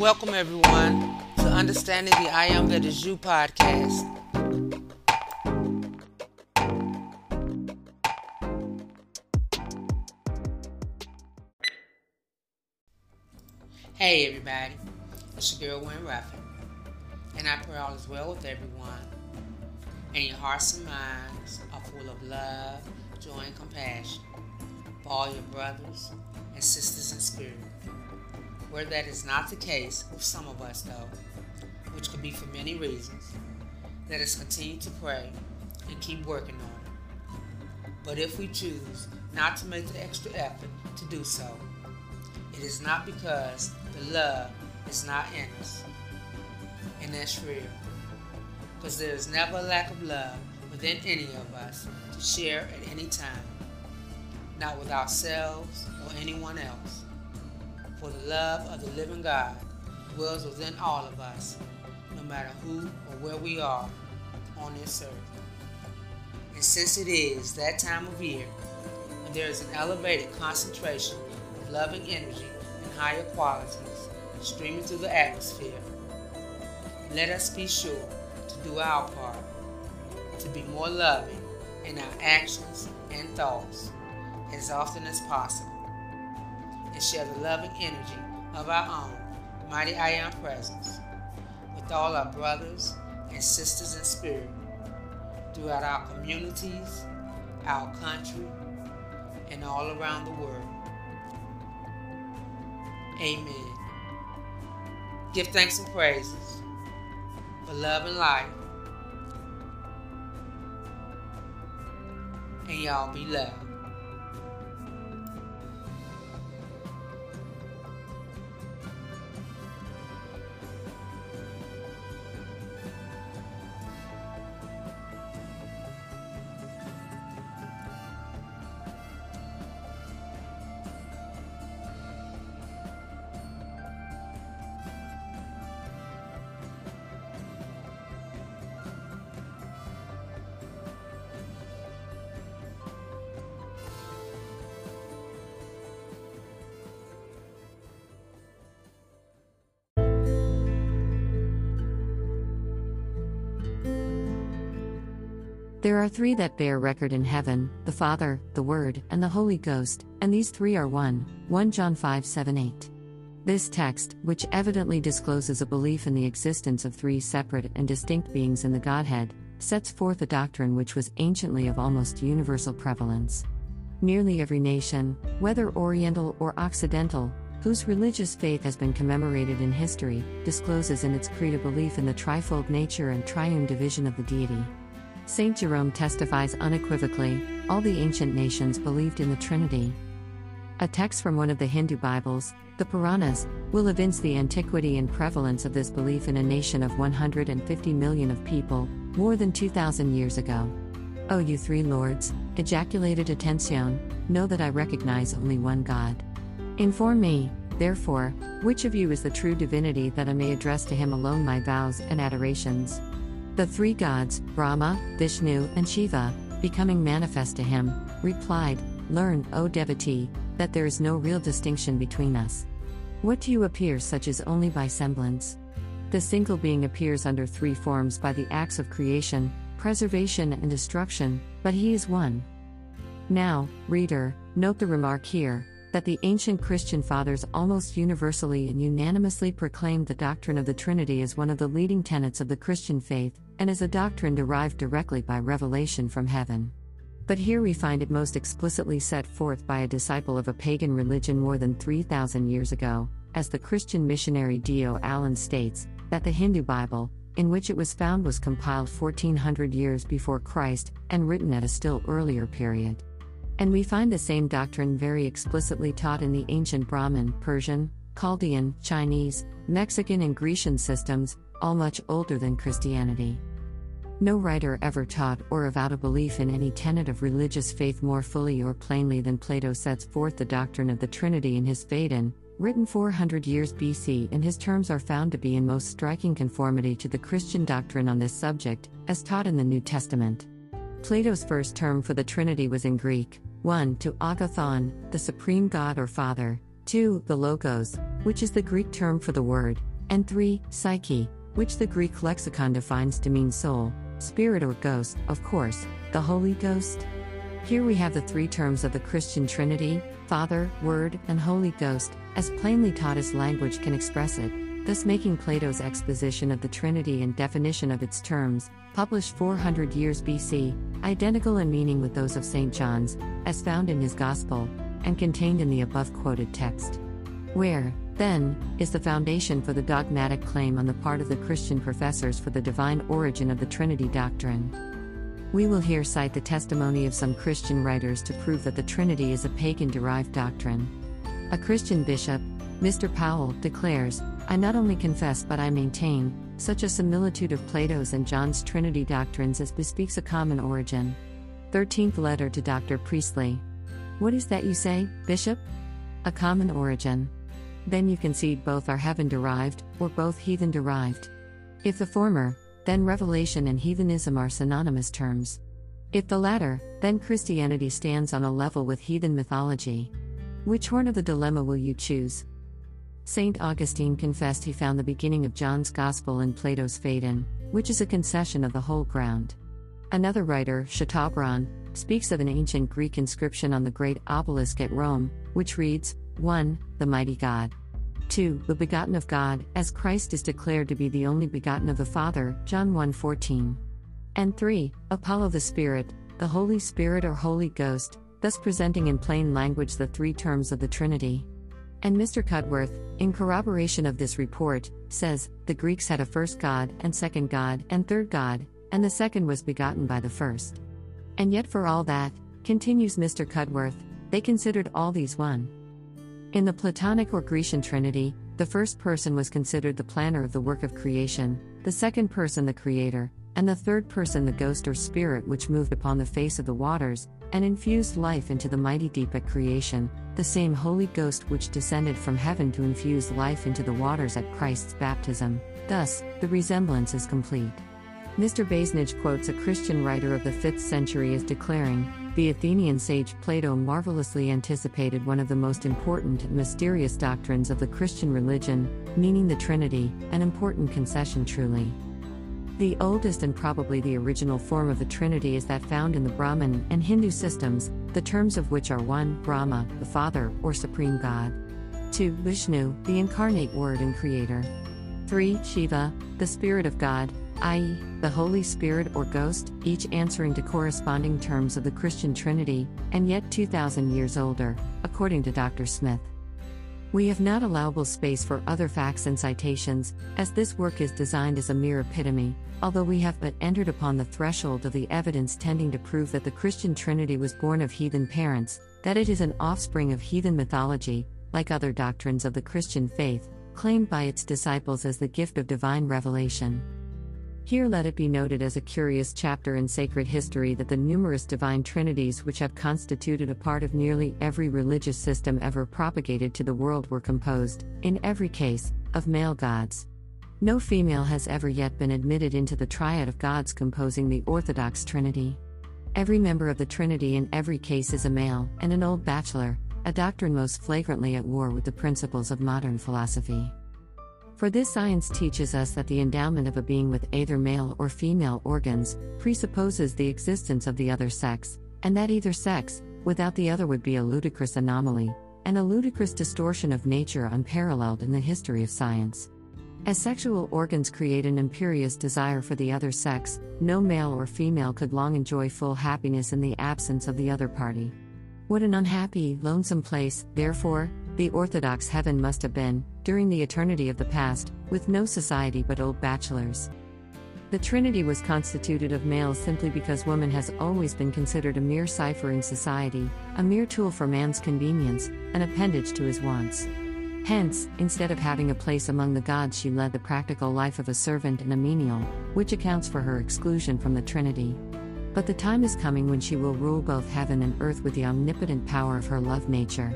welcome everyone to Understanding the I Am That Is You podcast. Hey everybody, it's your girl Wynn Ruffin, and I pray all is well with everyone, and your hearts and minds are full of love, joy, and compassion for all your brothers and sisters in spirit. Where that is not the case with some of us, though, which could be for many reasons, let us continue to pray and keep working on it. But if we choose not to make the extra effort to do so, it is not because the love is not in us. And that's real. Because there is never a lack of love within any of us to share at any time, not with ourselves or anyone else. For the love of the living God dwells within all of us, no matter who or where we are on this earth. And since it is that time of year when there is an elevated concentration of loving energy and higher qualities streaming through the atmosphere, let us be sure to do our part to be more loving in our actions and thoughts as often as possible and share the loving energy of our own mighty I Am presence with all our brothers and sisters in spirit throughout our communities, our country, and all around the world. Amen. Give thanks and praises for love and life. And y'all be loved. There are three that bear record in heaven the Father, the Word, and the Holy Ghost, and these three are one. 1 John 5 7 8. This text, which evidently discloses a belief in the existence of three separate and distinct beings in the Godhead, sets forth a doctrine which was anciently of almost universal prevalence. Nearly every nation, whether Oriental or Occidental, whose religious faith has been commemorated in history, discloses in its creed a belief in the trifold nature and triune division of the deity. St. Jerome testifies unequivocally all the ancient nations believed in the Trinity. A text from one of the Hindu Bibles, the Puranas, will evince the antiquity and prevalence of this belief in a nation of 150 million of people, more than 2,000 years ago. O you three lords, ejaculated Atención, know that I recognize only one God. Inform me, therefore, which of you is the true divinity that I may address to him alone my vows and adorations. The three gods, Brahma, Vishnu, and Shiva, becoming manifest to him, replied, Learn, O devotee, that there is no real distinction between us. What to you appears such as only by semblance? The single being appears under three forms by the acts of creation, preservation, and destruction, but he is one. Now, reader, note the remark here that the ancient Christian fathers almost universally and unanimously proclaimed the doctrine of the Trinity as one of the leading tenets of the Christian faith, and as a doctrine derived directly by revelation from heaven. But here we find it most explicitly set forth by a disciple of a pagan religion more than 3,000 years ago, as the Christian missionary D.O. Allen states, that the Hindu Bible, in which it was found, was compiled 1400 years before Christ and written at a still earlier period. And we find the same doctrine very explicitly taught in the ancient Brahmin, Persian, Chaldean, Chinese, Mexican, and Grecian systems, all much older than Christianity. No writer ever taught or avowed a belief in any tenet of religious faith more fully or plainly than Plato sets forth the doctrine of the Trinity in his Phaedon, written 400 years BC, and his terms are found to be in most striking conformity to the Christian doctrine on this subject, as taught in the New Testament. Plato's first term for the Trinity was in Greek 1. To agathon, the supreme God or Father, 2. The Logos, which is the Greek term for the Word, And 3. Psyche, which the Greek lexicon defines to mean soul, spirit, or ghost, of course, the Holy Ghost. Here we have the three terms of the Christian Trinity Father, Word, and Holy Ghost, as plainly taught as language can express it, thus making Plato's exposition of the Trinity and definition of its terms, published 400 years BC, identical in meaning with those of St. John's, as found in his Gospel, and contained in the above quoted text. Where, then, is the foundation for the dogmatic claim on the part of the Christian professors for the divine origin of the Trinity doctrine? We will here cite the testimony of some Christian writers to prove that the Trinity is a pagan derived doctrine. A Christian bishop, Mr. Powell, declares I not only confess but I maintain such a similitude of Plato's and John's Trinity doctrines as bespeaks a common origin. 13th letter to Dr. Priestley. What is that you say, Bishop? A common origin. Then you concede both are heaven derived, or both heathen derived. If the former, then revelation and heathenism are synonymous terms. If the latter, then Christianity stands on a level with heathen mythology. Which horn of the dilemma will you choose? St. Augustine confessed he found the beginning of John's Gospel in Plato's Phaedon, which is a concession of the whole ground. Another writer, Chateaubriand, speaks of an ancient Greek inscription on the great obelisk at Rome, which reads 1. The mighty God. 2. The begotten of God, as Christ is declared to be the only begotten of the Father, John 1:14. And 3. Apollo the Spirit, the Holy Spirit or Holy Ghost, thus presenting in plain language the three terms of the Trinity. And Mr. Cudworth, in corroboration of this report, says the Greeks had a first God, and second God, and third God, and the second was begotten by the first. And yet, for all that, continues Mr. Cudworth, they considered all these one. In the Platonic or Grecian Trinity, the first person was considered the planner of the work of creation, the second person the creator, and the third person the ghost or spirit which moved upon the face of the waters, and infused life into the mighty deep at creation, the same Holy Ghost which descended from heaven to infuse life into the waters at Christ's baptism. Thus, the resemblance is complete. Mr. Basnage quotes a Christian writer of the 5th century as declaring, the Athenian sage Plato marvelously anticipated one of the most important and mysterious doctrines of the Christian religion, meaning the Trinity, an important concession truly. The oldest and probably the original form of the Trinity is that found in the Brahman and Hindu systems, the terms of which are 1. Brahma, the Father, or Supreme God. 2. Vishnu, the incarnate Word and Creator. 3. Shiva, the Spirit of God, i.e., the Holy Spirit or Ghost, each answering to corresponding terms of the Christian Trinity, and yet 2,000 years older, according to Dr. Smith. We have not allowable space for other facts and citations, as this work is designed as a mere epitome, although we have but entered upon the threshold of the evidence tending to prove that the Christian Trinity was born of heathen parents, that it is an offspring of heathen mythology, like other doctrines of the Christian faith, claimed by its disciples as the gift of divine revelation. Here let it be noted as a curious chapter in sacred history that the numerous divine trinities which have constituted a part of nearly every religious system ever propagated to the world were composed, in every case, of male gods. No female has ever yet been admitted into the triad of gods composing the Orthodox Trinity. Every member of the Trinity in every case is a male and an old bachelor, a doctrine most flagrantly at war with the principles of modern philosophy. For this science teaches us that the endowment of a being with either male or female organs presupposes the existence of the other sex, and that either sex, without the other, would be a ludicrous anomaly, and a ludicrous distortion of nature unparalleled in the history of science. As sexual organs create an imperious desire for the other sex, no male or female could long enjoy full happiness in the absence of the other party. What an unhappy, lonesome place, therefore, the Orthodox heaven must have been, during the eternity of the past, with no society but old bachelors. The Trinity was constituted of males simply because woman has always been considered a mere cipher in society, a mere tool for man's convenience, an appendage to his wants. Hence, instead of having a place among the gods, she led the practical life of a servant and a menial, which accounts for her exclusion from the Trinity. But the time is coming when she will rule both heaven and earth with the omnipotent power of her love nature.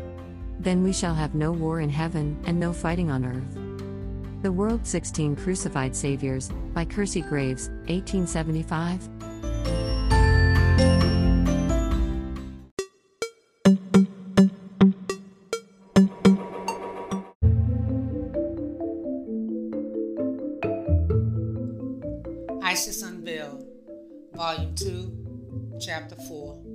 Then we shall have no war in heaven, and no fighting on earth. The World 16 Crucified Saviors, by Kersey Graves, 1875. Isis Unveiled, Volume 2, Chapter 4.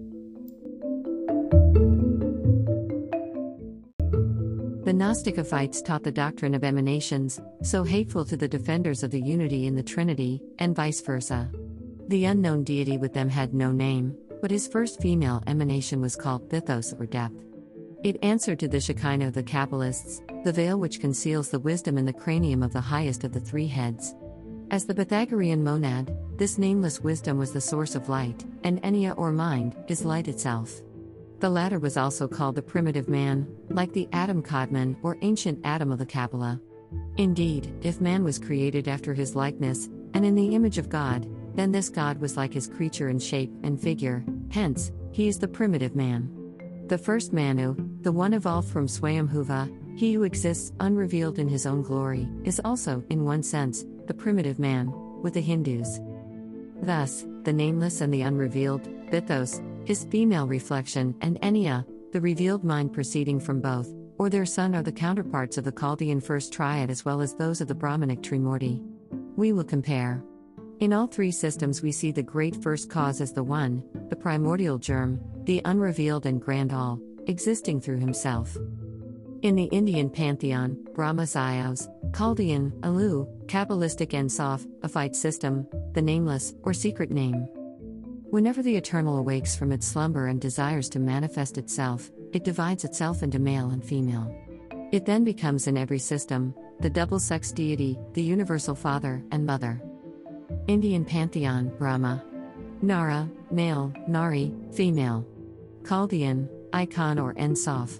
The Gnostic Ophites taught the doctrine of emanations, so hateful to the defenders of the unity in the Trinity, and vice versa. The unknown deity with them had no name, but his first female emanation was called Bythos or depth. It answered to the Shekinah of the Kabbalists, the veil which conceals the wisdom in the cranium of the highest of the three heads. As the Pythagorean monad, this nameless wisdom was the source of light, and Enia or mind is light itself. The latter was also called the primitive man, like the Adam Kadmon or ancient Adam of the Kabbalah. Indeed, if man was created after his likeness, and in the image of God, then this God was like his creature in shape and figure, hence, he is the primitive man. The first Manu, the one evolved from Swayambhuva, he who exists unrevealed in his own glory, is also, in one sense, the primitive man, with the Hindus. Thus, the nameless and the unrevealed, Bythos, his female reflection, and Enia, the revealed mind proceeding from both, or their son are the counterparts of the Chaldean first triad as well as those of the Brahmanic Trimurti. We will compare. In all three systems, we see the great first cause as the one, the primordial germ, the unrevealed and grand all, existing through himself. In the Indian pantheon, Brahma Zios, Chaldean, Alu, Kabbalistic Ensof, Ophite system, the nameless, or secret name. Whenever the eternal awakes from its slumber and desires to manifest itself, it divides itself into male and female. It then becomes in every system the double sex deity, the universal father and mother. Indian pantheon, Brahma. Nara, male, Nari, female. Chaldean, icon or Ensof.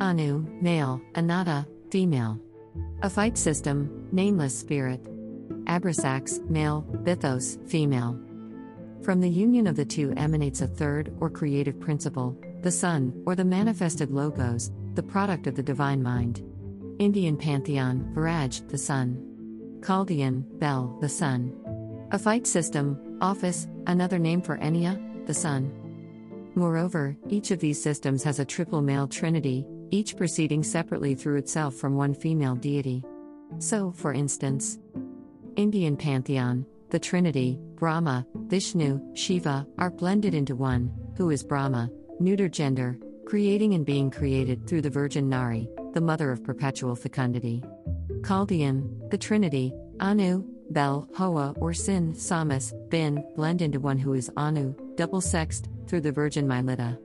Anu, male, Anata, female. Ophite system, nameless spirit. Abrasax, male, Bythos, female. From the union of the two emanates a third or creative principle, the Son, or the manifested Logos, the product of the divine mind. Indian pantheon, Viraj, the son. Chaldean, Bel, the son. A fight system, Ophis, another name for Enia, the son. Moreover, each of these systems has a triple male trinity, each proceeding separately through itself from one female deity. So, for instance, Indian pantheon, the Trinity, Brahma, Vishnu, Shiva, are blended into one, who is Brahma, neuter gender, creating and being created through the Virgin Nari, the mother of perpetual fecundity. Chaldean, the Trinity, Anu, Bel, Hoa, or Sin, Samas, Bin, blend into one who is Anu, double sexed, through the Virgin Mylitta.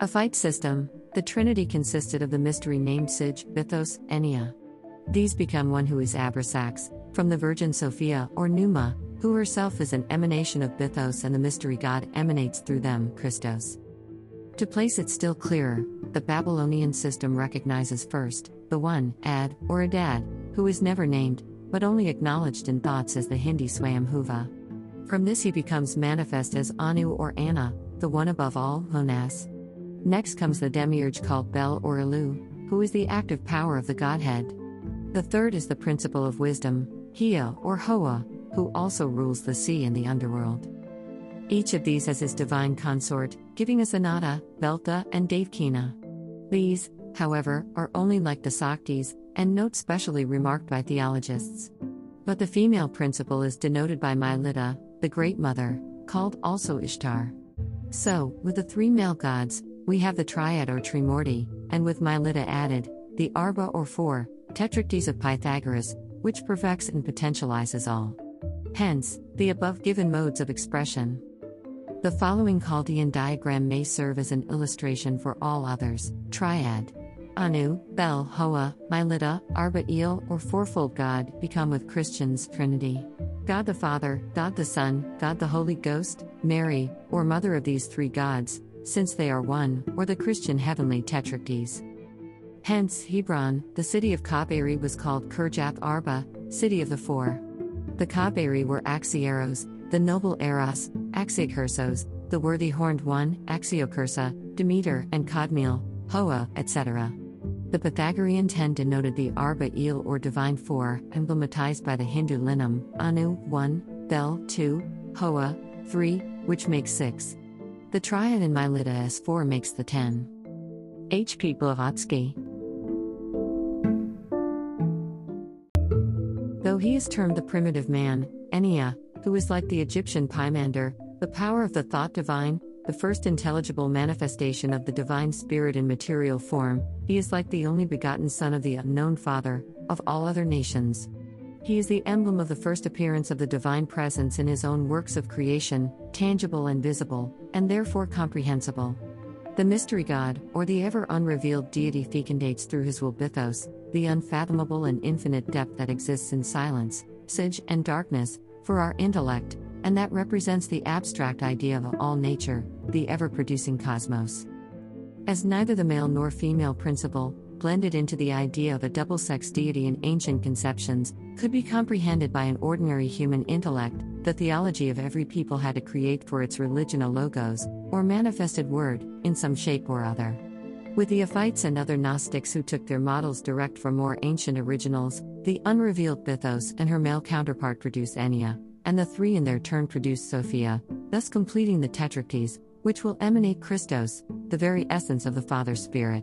Ophite system, the Trinity consisted of the mystery named Sige, Bythos, Enia. These become one who is Abrasax, from the Virgin Sophia or Numa, who herself is an emanation of Bythos and the mystery God emanates through them, Christos. To place it still clearer, the Babylonian system recognizes first, the one, Ad, or Adad, who is never named, but only acknowledged in thoughts as the Hindi Swayambhuva. From this he becomes manifest as Anu or Anna, the one above all, Monas. Next comes the demiurge called Bel or Elu, who is the active power of the Godhead. The third is the principle of wisdom, Hia or Hoa, who also rules the sea and the underworld. Each of these has his divine consort, giving us Anata, Belta, and Devkina. These, however, are only like the Saktis, and note specially remarked by theologists. But the female principle is denoted by Mylitta, the Great Mother, called also Ishtar. So, with the three male gods, we have the triad or trimurti, and with Mylitta added, the arba or four, tetraktys of Pythagoras, which perfects and potentializes all. Hence, the above given modes of expression. The following Chaldean diagram may serve as an illustration for all others triad. Anu, Bel, Hoa, Arba El, or fourfold God become with Christians Trinity. God the Father, God the Son, God the Holy Ghost, Mary, or Mother of these three gods, since they are one, or the Christian heavenly tetraktys. Hence, Hebron, the city of Kaberi, was called Kirjath Arba, city of the four. The Kaberi were Axieros, the noble Eros, Axiokersos, the worthy horned one, Axiokersa, Demeter, and Kadmiel, Hoa, etc. The Pythagorean 10 denoted the Arba El or divine four, emblematized by the Hindu lingam, Anu, 1, Bel, 2, Hoa, 3, which makes 6. The triad in Mylitta S4 makes the 10. H. P. Blavatsky. Though he is termed the primitive man, Enia, who is like the Egyptian Pymander, The power of the thought divine, the first intelligible manifestation of the divine spirit in material form, he is like the only begotten Son of the unknown Father, of all other nations. He is the emblem of the first appearance of the divine presence in his own works of creation, tangible and visible, and therefore comprehensible. The mystery God, or the ever unrevealed deity fecundates through his will Bythos, the unfathomable and infinite depth that exists in silence, sige, and darkness, for our intellect, and that represents the abstract idea of all nature, the ever producing cosmos. As neither the male nor female principle, blended into the idea of a double sex deity in ancient conceptions, could be comprehended by an ordinary human intellect, the theology of every people had to create for its religion a logos, or manifested word, in some shape or other. With the Ophites and other Gnostics who took their models direct from more ancient originals, the unrevealed Bythos and her male counterpart produce Enneia, and the three in their turn produce Sophia, thus completing the Tetrarchies, which will emanate Christos, the very essence of the Father Spirit.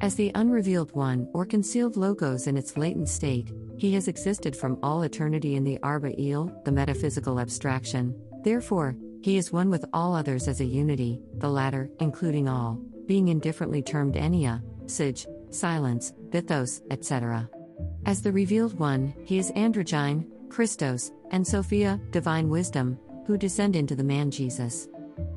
As the unrevealed one, or concealed logos in its latent state, he has existed from all eternity in the Arba Il, the metaphysical abstraction. Therefore, he is one with all others as a unity, the latter, including all, being indifferently termed Enneia, Sige, Silence, Bythos, etc. As the revealed one, he is androgyne, Christos, and Sophia, divine wisdom, who descend into the man Jesus.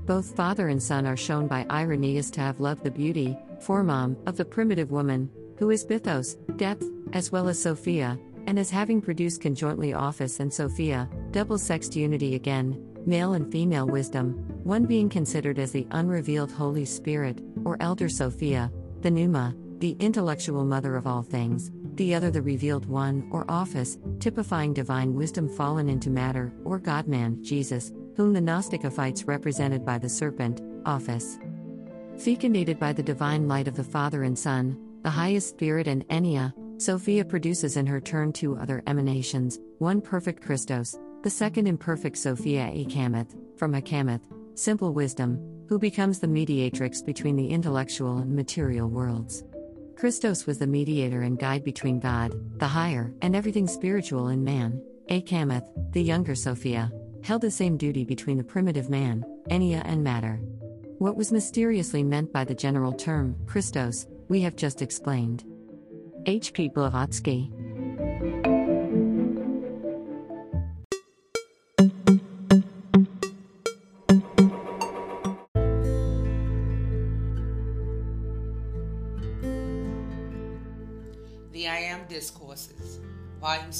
Both father and son are shown by Irenaeus to have loved the beauty, formam, of the primitive woman, who is Bythos, depth, as well as Sophia, and as having produced conjointly Ophis and Sophia, double sexed unity again, male and female wisdom, one being considered as the unrevealed Holy Spirit, or Elder Sophia, the Pneuma, the intellectual mother of all things, the other the revealed one, or Ophis, typifying divine wisdom fallen into matter, or God man, Jesus, whom the Gnostic Ophites represented by the serpent, Ophis. Fecundated by the divine light of the Father and Son, the highest spirit and Enneia, Sophia produces in her turn two other emanations, one perfect Christos, the second imperfect Sophia Achamoth, from Achamoth, simple wisdom, who becomes the mediatrix between the intellectual and material worlds. Christos was the mediator and guide between God, the higher, and everything spiritual in man. Achamoth, the younger Sophia, held the same duty between the primitive man, Enneia, and matter. What was mysteriously meant by the general term, Christos, we have just explained. H. P. Blavatsky.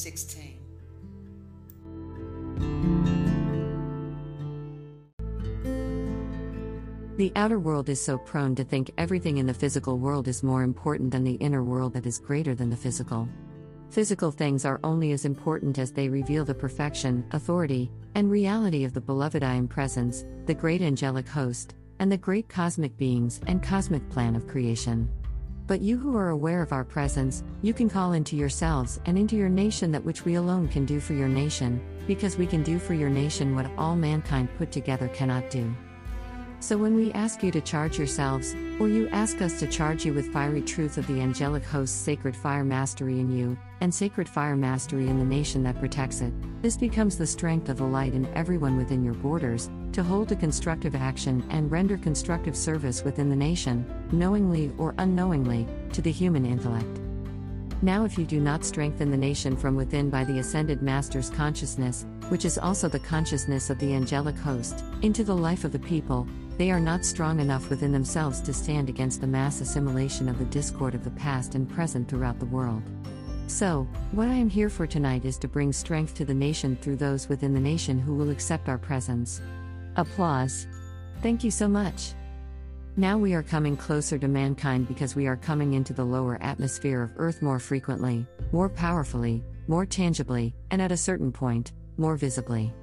16. The outer world is so prone to think everything in the physical world is more important than the inner world that is greater than the physical. Physical things are only as important as they reveal the perfection, authority, and reality of the beloved I Am Presence, the great angelic host, and the great cosmic beings and cosmic plan of creation. But you who are aware of our presence, you can call into yourselves and into your nation that which we alone can do for your nation, because we can do for your nation what all mankind put together cannot do. So when we ask you to charge yourselves, or you ask us to charge you with fiery truth of the angelic host's sacred fire mastery in you, and sacred fire mastery in the nation that protects it, this becomes the strength of the light in everyone within your borders, to hold a constructive action and render constructive service within the nation, knowingly or unknowingly, to the human intellect. Now, if you do not strengthen the nation from within by the ascended Master's consciousness, which is also the consciousness of the angelic host, into the life of the people, they are not strong enough within themselves to stand against the mass assimilation of the discord of the past and present throughout the world. So, what I am here for tonight is to bring strength to the nation through those within the nation who will accept our presence. Applause. Thank you so much. Now we are coming closer to mankind because we are coming into the lower atmosphere of Earth more frequently, more powerfully, more tangibly, and at a certain point, more visibly.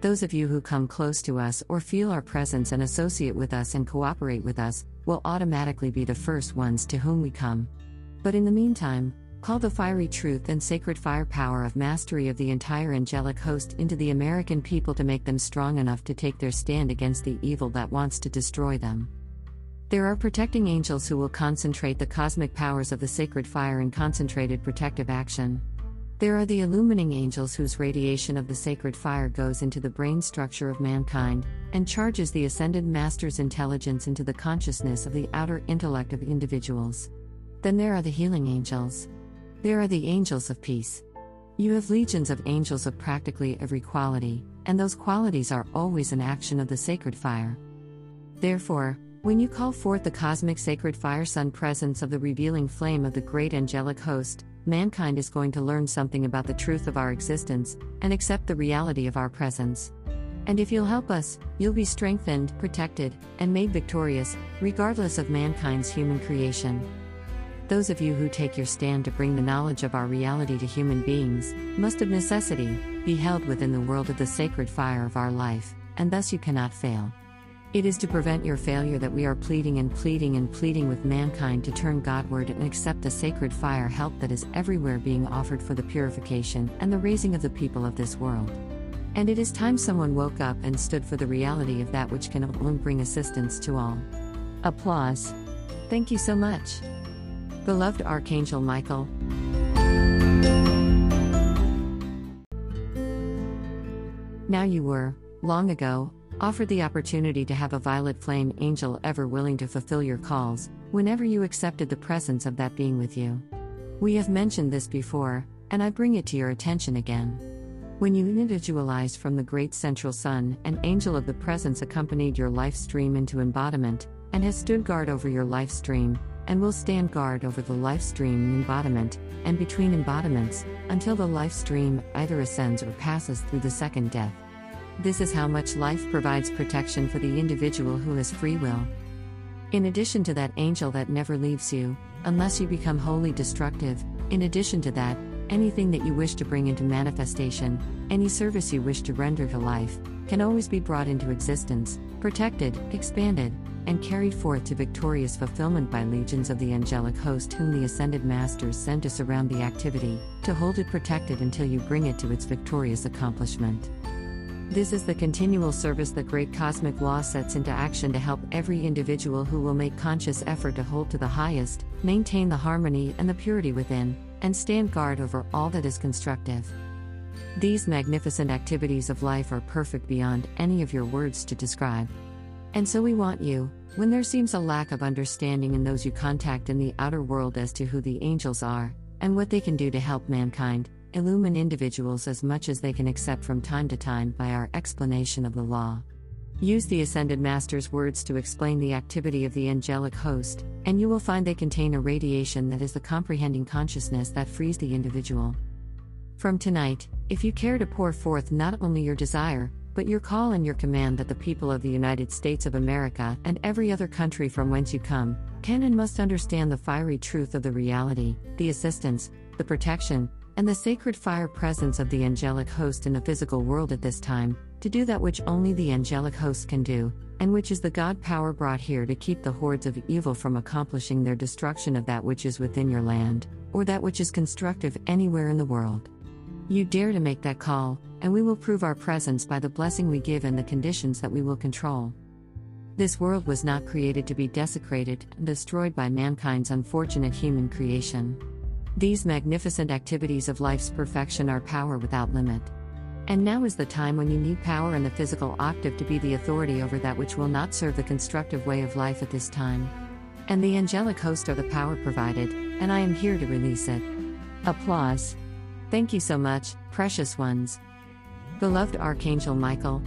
Those of you who come close to us or feel our presence and associate with us and cooperate with us will automatically be the first ones to whom we come. But in the meantime, call the fiery truth and sacred firepower of mastery of the entire angelic host into the American people to make them strong enough to take their stand against the evil that wants to destroy them. There are protecting angels who will concentrate the cosmic powers of the sacred fire in concentrated protective action. There are the illumining angels whose radiation of the sacred fire goes into the brain structure of mankind and charges the ascended master's intelligence into the consciousness of the outer intellect of individuals. Then there are the healing angels. There are the angels of peace. You have legions of angels of practically every quality, and those qualities are always an action of the sacred fire. Therefore, when you call forth the cosmic sacred fire sun presence of the revealing flame of the great angelic host, mankind is going to learn something about the truth of our existence and accept the reality of our presence. And if you'll help us, you'll be strengthened, protected, and made victorious, regardless of mankind's human creation. Those of you who take your stand to bring the knowledge of our reality to human beings must of necessity be held within the world of the sacred fire of our life, and thus you cannot fail. It is to prevent your failure that we are pleading and pleading and pleading with mankind to turn Godward and accept the sacred fire help that is everywhere being offered for the purification and the raising of the people of this world. And it is time someone woke up and stood for the reality of that which can alone bring assistance to all. Applause. Thank you so much. Beloved Archangel Michael. Now you were, long ago, offered the opportunity to have a violet flame angel ever willing to fulfill your calls, whenever you accepted the presence of that being with you. We have mentioned this before, and I bring it to your attention again. When you individualized from the great central sun, an angel of the presence accompanied your life stream into embodiment, and has stood guard over your life stream, and will stand guard over the life stream in embodiment, and between embodiments, until the life stream either ascends or passes through the second death. This is how much life provides protection for the individual who has free will. In addition to that angel that never leaves you, unless you become wholly destructive, in addition to that, anything that you wish to bring into manifestation, any service you wish to render to life, can always be brought into existence, protected, expanded, and carried forth to victorious fulfillment by legions of the angelic host whom the ascended masters send to surround the activity, to hold it protected until you bring it to its victorious accomplishment. This is the continual service the great cosmic law sets into action to help every individual who will make conscious effort to hold to the highest, maintain the harmony and the purity within, and stand guard over all that is constructive. These magnificent activities of life are perfect beyond any of your words to describe. And so we want you, when there seems a lack of understanding in those you contact in the outer world as to who the angels are, and what they can do to help mankind, illumine individuals as much as they can accept from time to time by our explanation of the law. Use the Ascended Master's words to explain the activity of the angelic host, and you will find they contain a radiation that is the comprehending consciousness that frees the individual. From tonight, if you care to pour forth not only your desire, but your call and your command that the people of the United States of America and every other country from whence you come can and must understand the fiery truth of the reality, the assistance, the protection, and the sacred fire presence of the angelic host in the physical world at this time, to do that which only the angelic host can do, and which is the God power brought here to keep the hordes of evil from accomplishing their destruction of that which is within your land, or that which is constructive anywhere in the world. You dare to make that call, and we will prove our presence by the blessing we give and the conditions that we will control. This world was not created to be desecrated and destroyed by mankind's unfortunate human creation. These magnificent activities of life's perfection are power without limit. And now is the time when you need power in the physical octave to be the authority over that which will not serve the constructive way of life at this time. And the angelic host are the power provided, and I am here to release it. Applause. Thank you so much, precious ones. Beloved Archangel Michael,